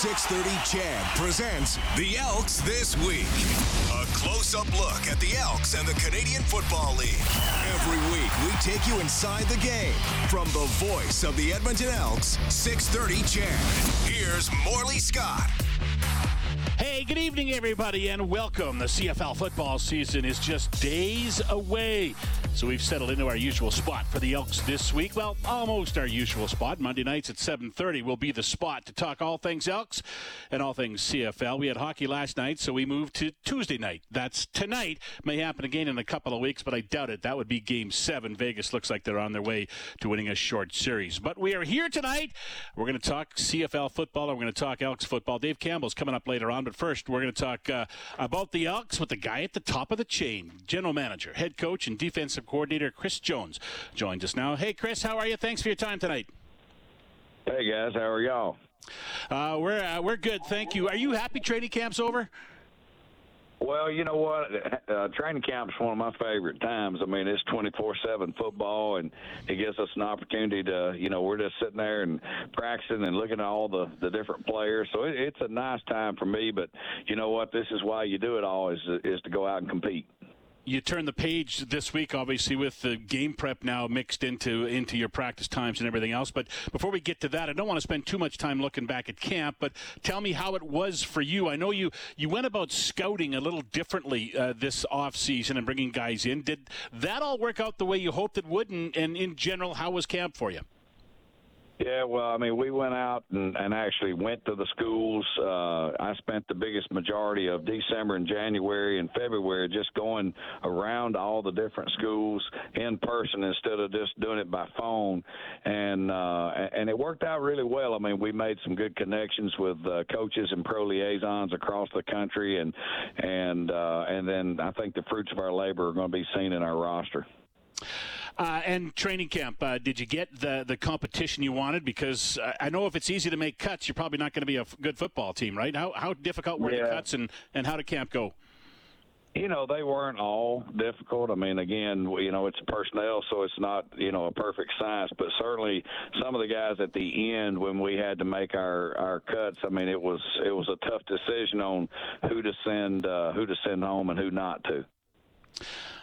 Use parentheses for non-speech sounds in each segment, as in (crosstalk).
630 CHED presents the Elks This Week. A close up look at the Elks and the Canadian Football League. Every week, we take you inside the game. From the voice of the Edmonton Elks, 630 CHED. Here's Morley Scott. Good evening, everybody, and welcome. The CFL football season is just days away. So we've settled into our usual spot for the Elks this week. Well, almost our usual spot. Monday nights at 7.30 will be the spot to talk all things Elks and all things CFL. We had hockey last night, so we moved to Tuesday night. That's tonight. May happen again in a couple of weeks, but I doubt it. That would be Game 7. Vegas looks like they're on their way to winning a short series. But we are here tonight. We're going to talk CFL football, and we're going to talk Elks football. Dave Campbell's coming up later on, but first, we're going to talk uh, about the Elks with the guy at the top of the chain, general manager, head coach, and defensive coordinator Chris Jones joins us now. Hey, Chris, how are you? Thanks for your time tonight. Hey guys, how are y'all? Uh, we're uh, we're good, thank you. Are you happy training camp's over? Well, you know what? Uh, training camp's one of my favorite times. I mean, it's 24/7 football, and it gives us an opportunity to, you know, we're just sitting there and practicing and looking at all the the different players. So it, it's a nice time for me. But you know what? This is why you do it all is is to go out and compete you turn the page this week, obviously, with the game prep now mixed into into your practice times and everything else. But before we get to that, I don't want to spend too much time looking back at camp. But tell me how it was for you. I know you you went about scouting a little differently uh, this off season and bringing guys in. Did that all work out the way you hoped it would? And, and in general, how was camp for you? Yeah, well, I mean, we went out and, and actually went to the schools. Uh, I spent the biggest majority of December and January and February just going around all the different schools in person instead of just doing it by phone, and uh, and it worked out really well. I mean, we made some good connections with uh, coaches and pro liaisons across the country, and and uh, and then I think the fruits of our labor are going to be seen in our roster. Uh, and training camp, uh, did you get the the competition you wanted? Because uh, I know if it's easy to make cuts, you're probably not going to be a f- good football team, right? How how difficult were yeah. the cuts, and and how did camp go? You know, they weren't all difficult. I mean, again, you know, it's personnel, so it's not, you know, a perfect science. But certainly, some of the guys at the end, when we had to make our our cuts, I mean, it was it was a tough decision on who to send uh, who to send home and who not to.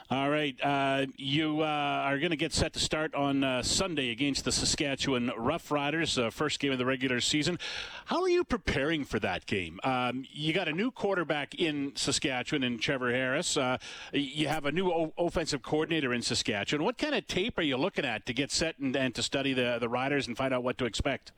All right. Uh, you uh, are going to get set to start on uh, Sunday against the Saskatchewan Roughriders, uh, first game of the regular season. How are you preparing for that game? Um, you got a new quarterback in Saskatchewan in Trevor Harris. Uh, you have a new o- offensive coordinator in Saskatchewan. What kind of tape are you looking at to get set and, and to study the, the Riders and find out what to expect?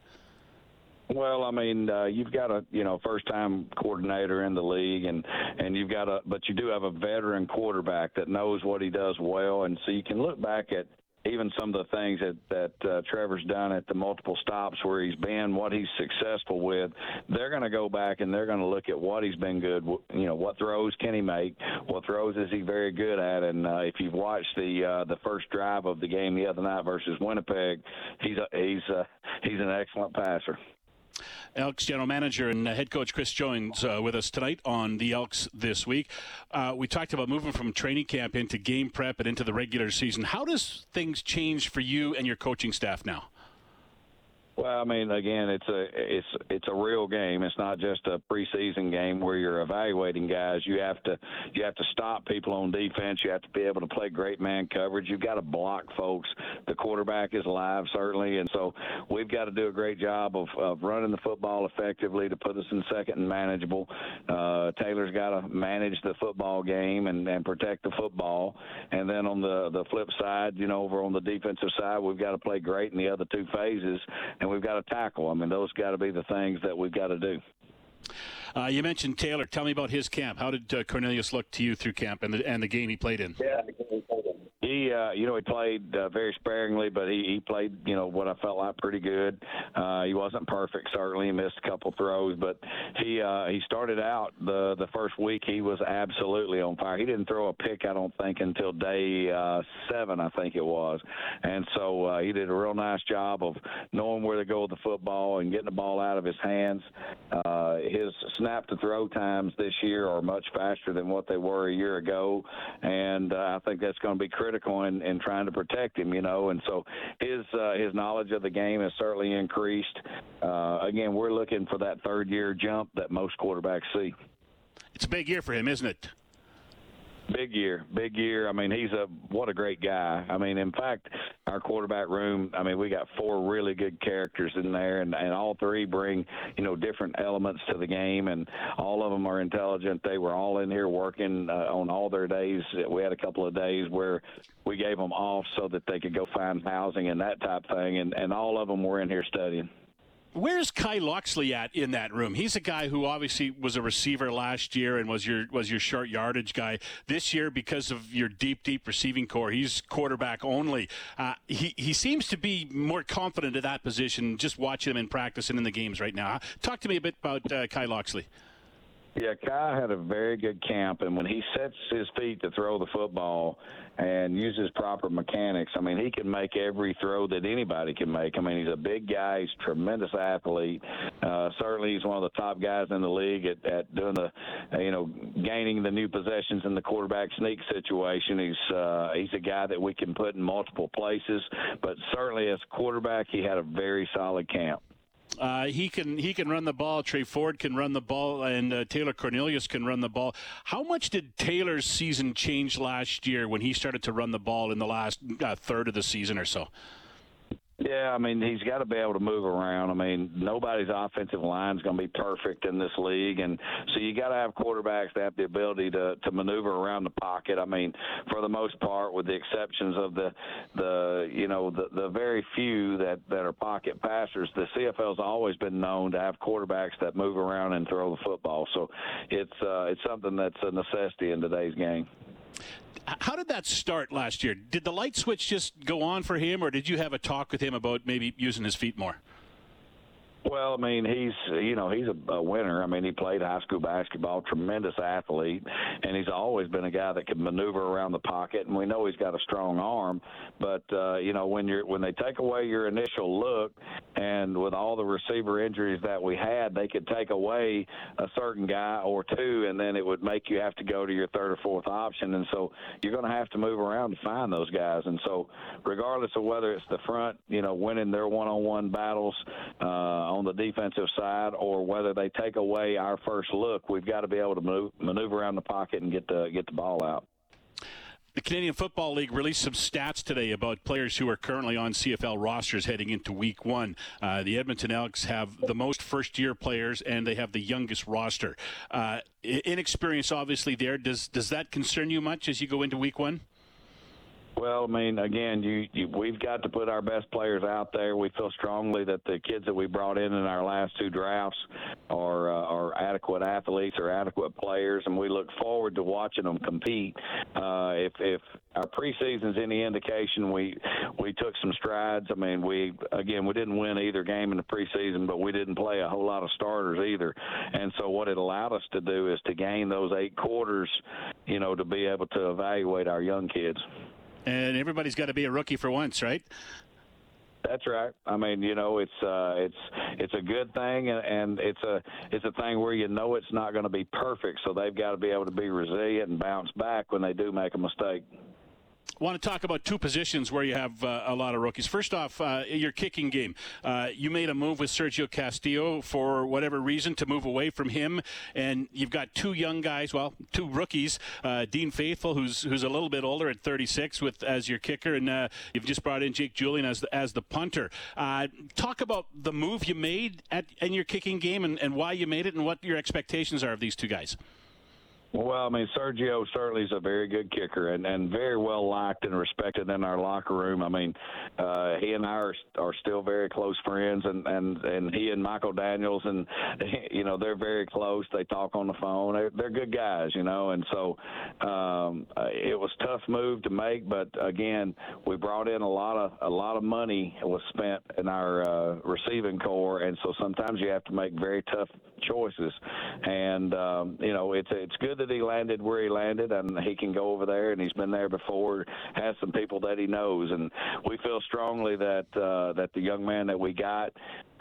Well, I mean, uh, you've got a you know first time coordinator in the league, and and you've got a but you do have a veteran quarterback that knows what he does well, and so you can look back at even some of the things that that uh, Trevor's done at the multiple stops where he's been, what he's successful with. They're going to go back and they're going to look at what he's been good. You know, what throws can he make? What throws is he very good at? And uh, if you've watched the uh, the first drive of the game the other night versus Winnipeg, he's a, he's a, he's an excellent passer. Elks general manager and head coach Chris Jones uh, with us tonight on the Elks this week. Uh, we talked about moving from training camp into game prep and into the regular season. How does things change for you and your coaching staff now? Well, I mean, again, it's a it's it's a real game. It's not just a preseason game where you're evaluating guys. You have to you have to stop people on defense. You have to be able to play great man coverage. You've got to block folks. The quarterback is live certainly, and so we've got to do a great job of, of running the football effectively to put us in second and manageable. Uh, Taylor's got to manage the football game and, and protect the football, and then on the the flip side, you know, over on the defensive side, we've got to play great in the other two phases. And and we've got to tackle. I mean, those got to be the things that we've got to do. Uh, you mentioned Taylor. Tell me about his camp. How did uh, Cornelius look to you through camp and the and the game he played in? Yeah, he, uh, you know, he played uh, very sparingly, but he, he played, you know, what I felt like pretty good. Uh, he wasn't perfect, certainly. He missed a couple throws, but he uh, he started out the the first week. He was absolutely on fire. He didn't throw a pick, I don't think, until day uh, seven, I think it was. And so uh, he did a real nice job of knowing where to go with the football and getting the ball out of his hands. Uh, his snap to throw times this year are much faster than what they were a year ago, and uh, I think that's going to be critical critical in, in trying to protect him, you know. And so his uh, his knowledge of the game has certainly increased. Uh, again, we're looking for that third year jump that most quarterbacks see. It's a big year for him, isn't it? Big year, big year. I mean, he's a what a great guy. I mean, in fact, our quarterback room. I mean, we got four really good characters in there, and, and all three bring you know different elements to the game, and all of them are intelligent. They were all in here working uh, on all their days. We had a couple of days where we gave them off so that they could go find housing and that type thing, and and all of them were in here studying. Where's Kai Locksley at in that room? He's a guy who obviously was a receiver last year and was your was your short yardage guy. This year, because of your deep, deep receiving core, he's quarterback only. Uh, he he seems to be more confident at that position. Just watching him in practice and in the games right now. Talk to me a bit about uh, Kai Locksley. Yeah, Kai had a very good camp, and when he sets his feet to throw the football and uses proper mechanics, I mean, he can make every throw that anybody can make. I mean, he's a big guy, he's a tremendous athlete. Uh, certainly, he's one of the top guys in the league at, at doing the, you know, gaining the new possessions in the quarterback sneak situation. He's uh, he's a guy that we can put in multiple places, but certainly as quarterback, he had a very solid camp. Uh, he can he can run the ball. Tre Ford can run the ball, and uh, Taylor Cornelius can run the ball. How much did Taylor's season change last year when he started to run the ball in the last uh, third of the season or so? Yeah, I mean he's got to be able to move around. I mean nobody's offensive line is going to be perfect in this league, and so you got to have quarterbacks that have the ability to to maneuver around the pocket. I mean, for the most part, with the exceptions of the the you know the the very few that that are pocket passers, the CFL's always been known to have quarterbacks that move around and throw the football. So it's uh, it's something that's a necessity in today's game. How did that start last year? Did the light switch just go on for him, or did you have a talk with him about maybe using his feet more? Well, I mean, he's you know he's a, a winner. I mean, he played high school basketball, tremendous athlete, and he's always been a guy that can maneuver around the pocket. And we know he's got a strong arm, but uh, you know when you're when they take away your initial look, and with all the receiver injuries that we had, they could take away a certain guy or two, and then it would make you have to go to your third or fourth option. And so you're going to have to move around to find those guys. And so regardless of whether it's the front, you know, winning their one-on-one battles. Uh, on the defensive side, or whether they take away our first look, we've got to be able to move, maneuver around the pocket and get the get the ball out. The Canadian Football League released some stats today about players who are currently on CFL rosters heading into Week One. Uh, the Edmonton Elks have the most first-year players, and they have the youngest roster. Uh, inexperience, obviously, there. Does does that concern you much as you go into Week One? Well, I mean, again, you, you we've got to put our best players out there. We feel strongly that the kids that we brought in in our last two drafts are uh, are adequate athletes or adequate players, and we look forward to watching them compete. Uh, if if our preseason's any indication, we we took some strides. I mean, we again we didn't win either game in the preseason, but we didn't play a whole lot of starters either. And so what it allowed us to do is to gain those eight quarters, you know, to be able to evaluate our young kids and everybody's got to be a rookie for once, right? That's right. I mean, you know, it's uh, it's it's a good thing, and, and it's a it's a thing where you know it's not going to be perfect, so they've got to be able to be resilient and bounce back when they do make a mistake. Want to talk about two positions where you have uh, a lot of rookies. First off, uh, your kicking game. Uh, you made a move with Sergio Castillo for whatever reason to move away from him, and you've got two young guys, well, two rookies. Uh, Dean Faithfull, who's who's a little bit older at 36, with as your kicker, and uh, you've just brought in Jake Julien as the, as the punter. Uh, talk about the move you made at in your kicking game and, and why you made it, and what your expectations are of these two guys. Well, I mean, Sergio certainly is a very good kicker and, and very well liked and respected in our locker room. I mean, uh, he and I are, are still very close friends, and, and, and he and Michael Daniels, and, (laughs) you know, they're very close. They talk on the phone. They're, they're good guys, you know, and so um, uh, it was tough move to make, but again, we brought in a lot of a lot of money was spent in our uh, receiving core, and so sometimes you have to make very tough choices, and um, you know, it's it's good that he landed where he landed, and he can go over there, and he's been there before. Has some people that he knows, and we feel strongly that uh, that the young man that we got,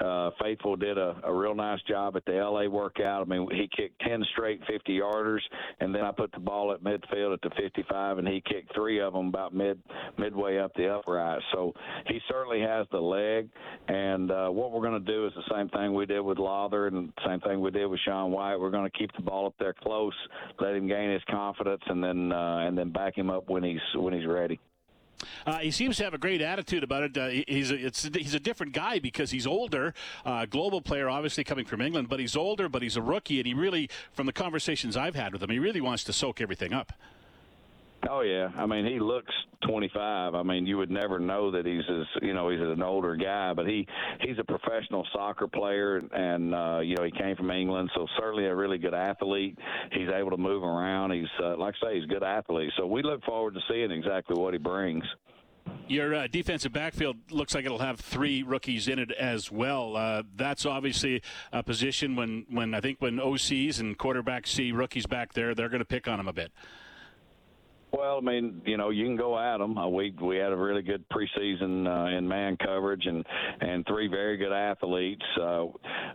uh, Faithfull, did a, a real nice job at the LA workout. I mean, he kicked ten straight 50 yarders, and then I put the ball at midfield at the 55, and he kicked three of them about mid midway up the upright. So he certainly has the leg, and uh, what we're going to do is the same thing we did with Lauther, and same thing we did with Sean Whyte. We're going to keep the ball up there close, let him gain his confidence, and then uh, and then back him up when he's when he's ready. Uh, he seems to have a great attitude about it. Uh, he's a, he's a different guy because he's older, uh, global player, obviously coming from England, but he's older, but he's a rookie, and he really, from the conversations I've had with him, he really wants to soak everything up. Oh yeah, I mean he looks 25. I mean you would never know that he's as you know he's an older guy, but he he's a professional soccer player, and uh, you know he came from England, so certainly a really good athlete. He's able to move around. He's uh, like I say, he's a good athlete. So we look forward to seeing exactly what he brings. Your uh, defensive backfield looks like it'll have three rookies in it as well. Uh, that's obviously a position when, when I think when OCs and quarterbacks see rookies back there, they're going to pick on them a bit. Well, I mean, you know, you can go at them. Uh, we we had a really good preseason uh, in man coverage and and three very good athletes. Uh,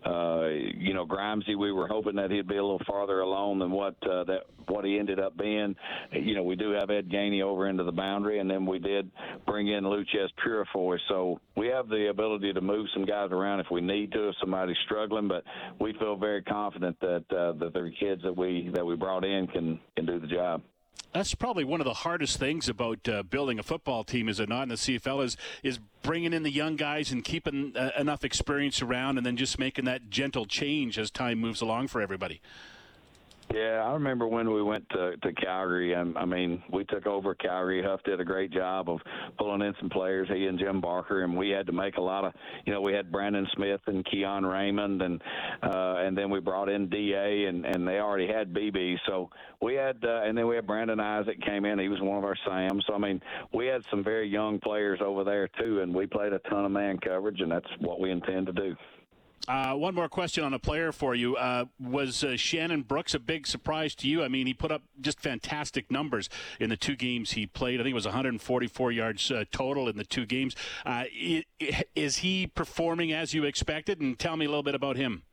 uh, you know, Grimesy, we were hoping that he'd be a little farther along than what uh, that what he ended up being. You know, we do have Ed Gainey over into the boundary, and then we did bring in Loucheiz Purifoy. So we have the ability to move some guys around if we need to, if somebody's struggling. But we feel very confident that uh, that the kids that we that we brought in can can do the job that's probably one of the hardest things about uh, building a football team, is it not? In the CFL is is bringing in the young guys and keeping uh, enough experience around, and then just making that gentle change as time moves along for everybody. Yeah, I remember when we went to, to Calgary. And, I mean, we took over Calgary. Huff did a great job of pulling in some players, he and Jim Barker, and we had to make a lot of, you know, we had Brandon Smith and Keon Raymond, and uh, and then we brought in Da, and and they already had BB. So we had, uh, and then we had Brandon Isaac came in. He was one of our Sams. So I mean, we had some very young players over there too, and we played a ton of man coverage, and that's what we intend to do. Uh, one more question on a player for you. Uh, was uh, Shannon Brooks a big surprise to you? I mean, he put up just fantastic numbers in the two games he played. I think it was 144 yards uh, total in the two games. Uh, is he performing as you expected? And tell me a little bit about him.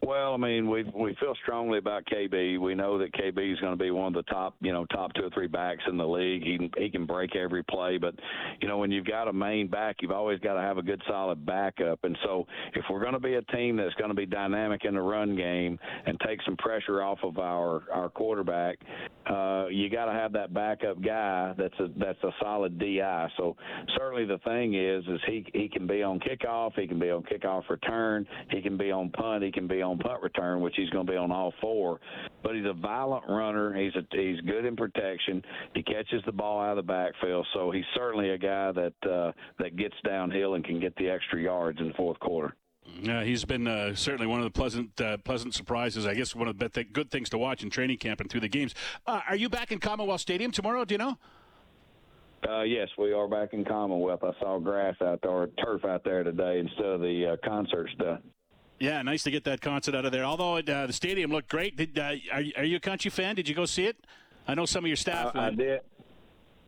Well, I mean, we we feel strongly about KB. We know that KB is going to be one of the top, you know, top two or three backs in the league. He he can break every play, but you know, when you've got a main back, you've always got to have a good solid backup. And so, if we're going to be a team that's going to be dynamic in the run game and take some pressure off of our our quarterback, uh, you got to have that backup guy that's a that's a solid DI. So certainly the thing is, is he he can be on kickoff, he can be on kickoff return, he can be on punt, he can be on punt return, which he's going to be on all four. But he's a violent runner. He's a, he's good in protection. He catches the ball out of the backfield, so he's certainly a guy that uh, that gets downhill and can get the extra yards in the fourth quarter. Yeah, he's been uh, certainly one of the pleasant uh, pleasant surprises. I guess one of the good things to watch in training camp and through the games. Uh, are you back in Commonwealth Stadium tomorrow? Do you know? Uh, yes, we are back in Commonwealth. I saw grass out there, or turf out there today instead of the uh, concert stuff. Yeah, nice to get that concert out of there. Although uh, the stadium looked great. Did, uh, are, are you a country fan? Did you go see it? I know some of your staff. I, I did.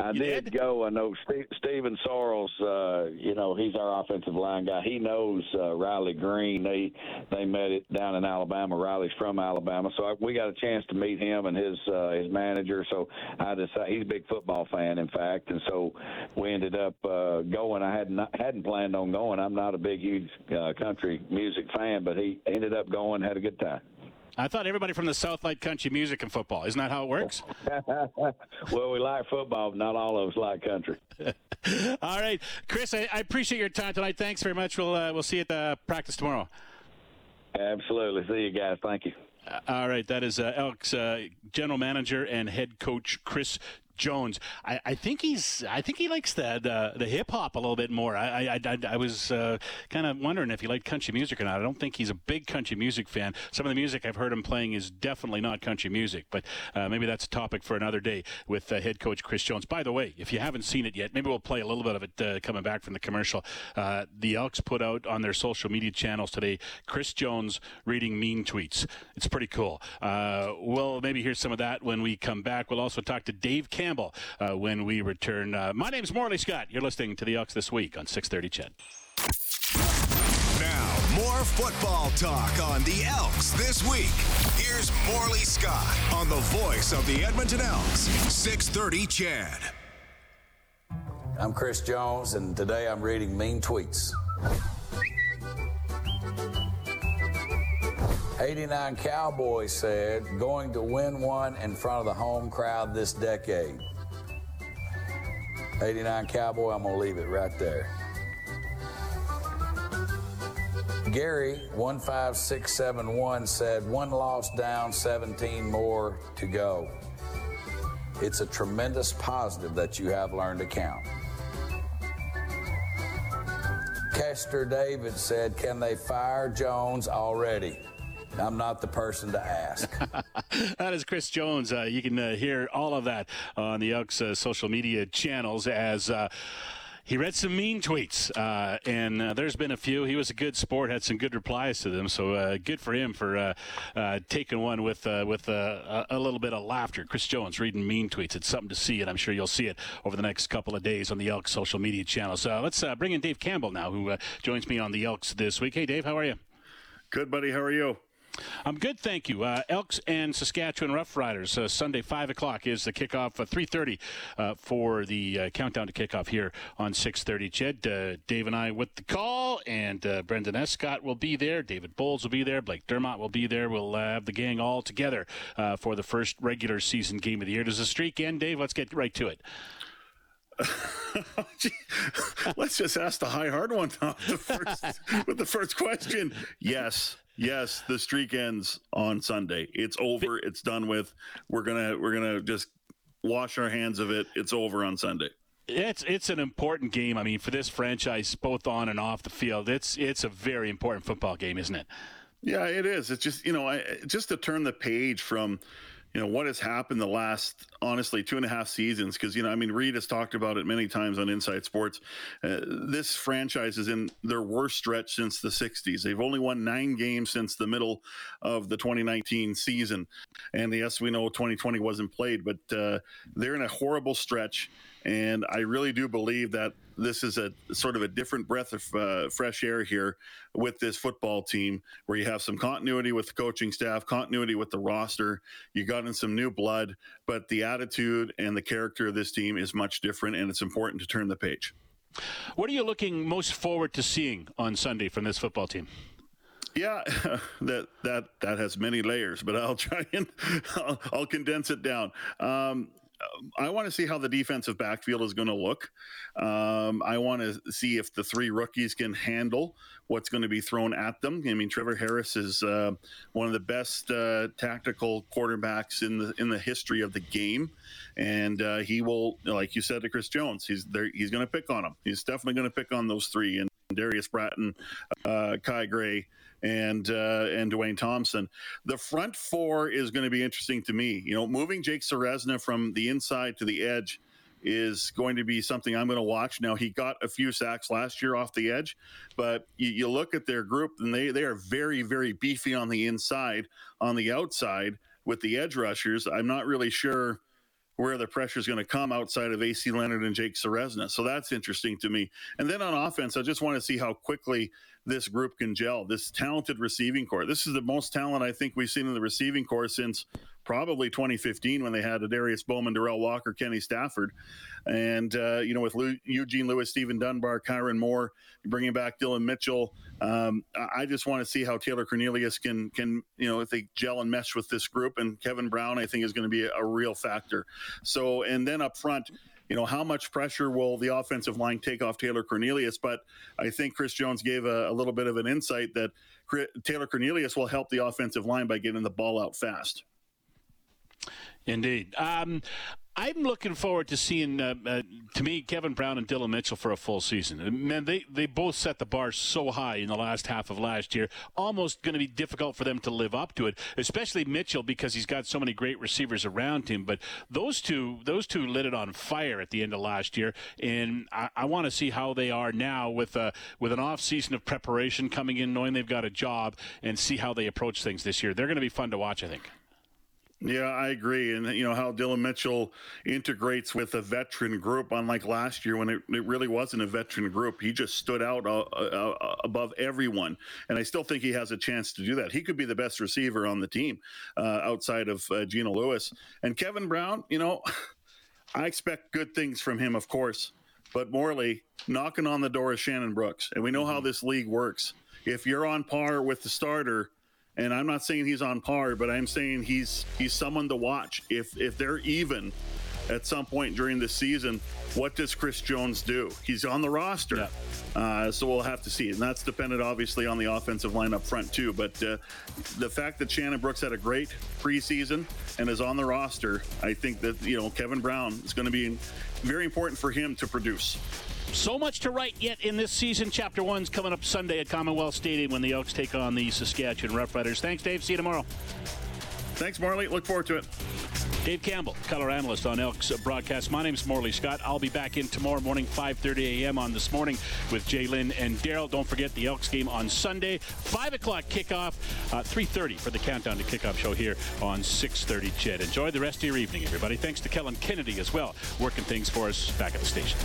I did, did, go. I know Steve, Steven Sorrells. Uh, you know, he's our offensive line guy. He knows uh, Riley Green. They they met it down in Alabama. Riley's from Alabama, so I, we got a chance to meet him and his uh, his manager. So I decided he's a big football fan, in fact, and so we ended up uh, going. I hadn't hadn't planned on going. I'm not a big huge uh, country music fan, but he ended up going. Had a good time. I thought everybody from the South liked country music and football. Isn't that how it works? (laughs) (laughs) well, we like football, but not all of us like country. (laughs) all right, Chris, I, I, appreciate your time tonight. Thanks very much. We'll uh, we'll see you at the practice tomorrow. Absolutely. See you guys. Thank you. Uh, all right, that is uh, Elks uh, general manager and head coach Chris Jones. I, I think he's I think he likes the the, the hip hop a little bit more. I I, I, I was uh, kind of wondering if he liked country music or not. I don't think he's a big country music fan. Some of the music I've heard him playing is definitely not country music, but uh, maybe that's a topic for another day with uh, head coach Chris Jones. By the way, if you haven't seen it yet, maybe we'll play a little bit of it uh, coming back from the commercial. Uh, the Elks put out on their social media channels today Chris Jones reading mean tweets. It's pretty cool. Uh, we'll maybe hear some of that when we come back. We'll also talk to Dave Campbell uh, when we return. Uh, my name's Morley Scott. You're listening to the Elks this week on 630 CHED. Now, more football talk on the Elks this week. Here's Morley Scott on the voice of the Edmonton Elks, 630 CHED. I'm Chris Jones, and today I'm reading mean tweets. 89 Cowboys said, going to win one in front of the home crowd this decade. 89 Cowboy, I'm going to leave it right there. Gary, 15671, said, one loss down, 17 more to go. It's a tremendous positive that you have learned to count. Kester David said, Can they fire Jones already? I'm not the person to ask. (laughs) that is Chris Jones. Uh, you can uh, hear all of that on the Elks uh, social media channels as. Uh, he read some mean tweets, uh, and uh, there's been a few. He was a good sport, had some good replies to them, so uh, good for him for uh, uh, taking one with with a little bit of laughter. Chris Jones reading mean tweets. It's something to see, and I'm sure you'll see it over the next couple of days on the Elks social media channels. So let's bring in Dave Campbell now, who joins me on the Elks this week. Hey, Dave, how are you? Good, buddy. How are you? I'm good, thank you. Uh, Elks and Saskatchewan Roughriders. Uh, Sunday, five o'clock is the kickoff. Uh, Three thirty uh, for the uh, countdown to kickoff here on six thirty. CHED, uh, Dave and I with the call, and Brendan Escott will be there. David Bowles will be there. Blake Dermott will be there. We'll have the gang all together for the first regular season game of the year. Does the streak end, Dave? Let's get right to it. (laughs) Let's just ask the high hard one the first, (laughs) with the first question. Yes, yes, the streak ends on Sunday. It's over. It's done with. We're gonna we're gonna just wash our hands of it. It's over on Sunday. It's it's an important game. I mean, for this franchise, both on and off the field, it's it's a very important football game, isn't it? Yeah, it is. It's just you know, I, just to turn the page from you know what has happened the last honestly two and a half seasons because you know i mean Reid has talked about it many times on inside sports. Uh, this franchise is in their worst stretch since the 60s they've only won nine games since the middle of the 2019 season. And yes we know 2020 wasn't played but uh, they're in a horrible stretch. And I really do believe that this is a sort of a different breath of uh, fresh air here with this football team, where you have some continuity with the coaching staff, continuity with the roster. You got in some new blood, but the attitude and the character of this team is much different, and it's important to turn the page. What are you looking most forward to seeing on Sunday from this football team? Yeah, (laughs) that that that has many layers, but I'll try and (laughs) I'll, I'll condense it down. Um, I want to see how the defensive backfield is going to look. Um, I want to see if the three rookies can handle what's going to be thrown at them. I mean, Trevor Harris is uh, one of the best uh, tactical quarterbacks in the in the history of the game, and uh, he will, like you said to Chris Jones, he's there. He's going to pick on them. He's definitely going to pick on those three and Darius Bratton, uh, Kai Gray and uh, and Dwayne Thompson. The front four is going to be interesting to me. You know, moving Jake Ceresna from the inside to the edge is going to be something I'm going to watch. Now he got a few sacks last year off the edge, but you, you look at their group and they they are very very beefy on the inside. On the outside with the edge rushers, I'm not really sure where the pressure is going to come outside of AC Leonard and Jake Ceresna. So that's interesting to me. And then on offense, I just want to see how quickly this group can gel. This talented receiving core. This is the most talent I think we've seen in the receiving core since probably 2015 when they had Darius Bowman, Derel Walker, Kenny Stafford, and uh, you know with Eugene Lewis, Stephen Dunbar, Kyran Moore, bringing back Dillon Mitchell. Um, I just want to see how Taylor Cornelius can can you know if they gel and mesh with this group. And Kevin Brown, I think, is going to be a, a real factor. So and then up front you know, how much pressure will the offensive line take off Taylor Cornelius? But I think Chris Jones gave a, a little bit of an insight that Taylor Cornelius will help the offensive line by getting the ball out fast. Indeed. Um, I'm looking forward to seeing, uh, uh, to me, Kevin Brown and Dillon Mitchell for a full season. Man, they, they both set the bar so high in the last half of last year. Almost going to be difficult for them to live up to it, especially Mitchell because he's got so many great receivers around him. But those two, those two lit it on fire at the end of last year, and I, I want to see how they are now with uh, with an off season of preparation coming in, knowing they've got a job, and see how they approach things this year. They're going to be fun to watch, I think. Yeah, I agree. And, you know, how Dillon Mitchell integrates with a veteran group, unlike last year when it, it really wasn't a veteran group. He just stood out uh, uh, uh, above everyone. And I still think he has a chance to do that. He could be the best receiver on the team uh, outside of uh, Geno Lewis. And Kevin Brown, you know, I expect good things from him, of course. But Morley knocking on the door of Shannon Brooks. And we know how mm-hmm. this league works. If you're on par with the starter, and I'm not saying he's on par, but I'm saying he's he's someone to watch. If if they're even at some point during the season, what does Chris Jones do? He's on the roster, yeah. uh, so we'll have to see, and that's dependent obviously on the offensive line up front too. But uh, the fact that Shannon Brooks had a great preseason and is on the roster, I think that you know Kevin Brown is going to be very important for him to produce. So much to write yet in this season. Chapter one's coming up Sunday at Commonwealth Stadium when the Elks take on the Saskatchewan Roughriders. Thanks, Dave. See you tomorrow. Thanks, Morley. Look forward to it. Dave Campbell, color analyst on Elks broadcast. My name's Morley Scott. I'll be back in tomorrow morning, 5:30 a.m. on this morning with Jay Lynn and Daryl. Don't forget the Elks game on Sunday, 5 o'clock kickoff, uh, 3:30 for the countdown to kickoff show here on 6:30. CHED. Enjoy the rest of your evening, everybody. Thanks to Kellen Kennedy as well, working things for us back at the station.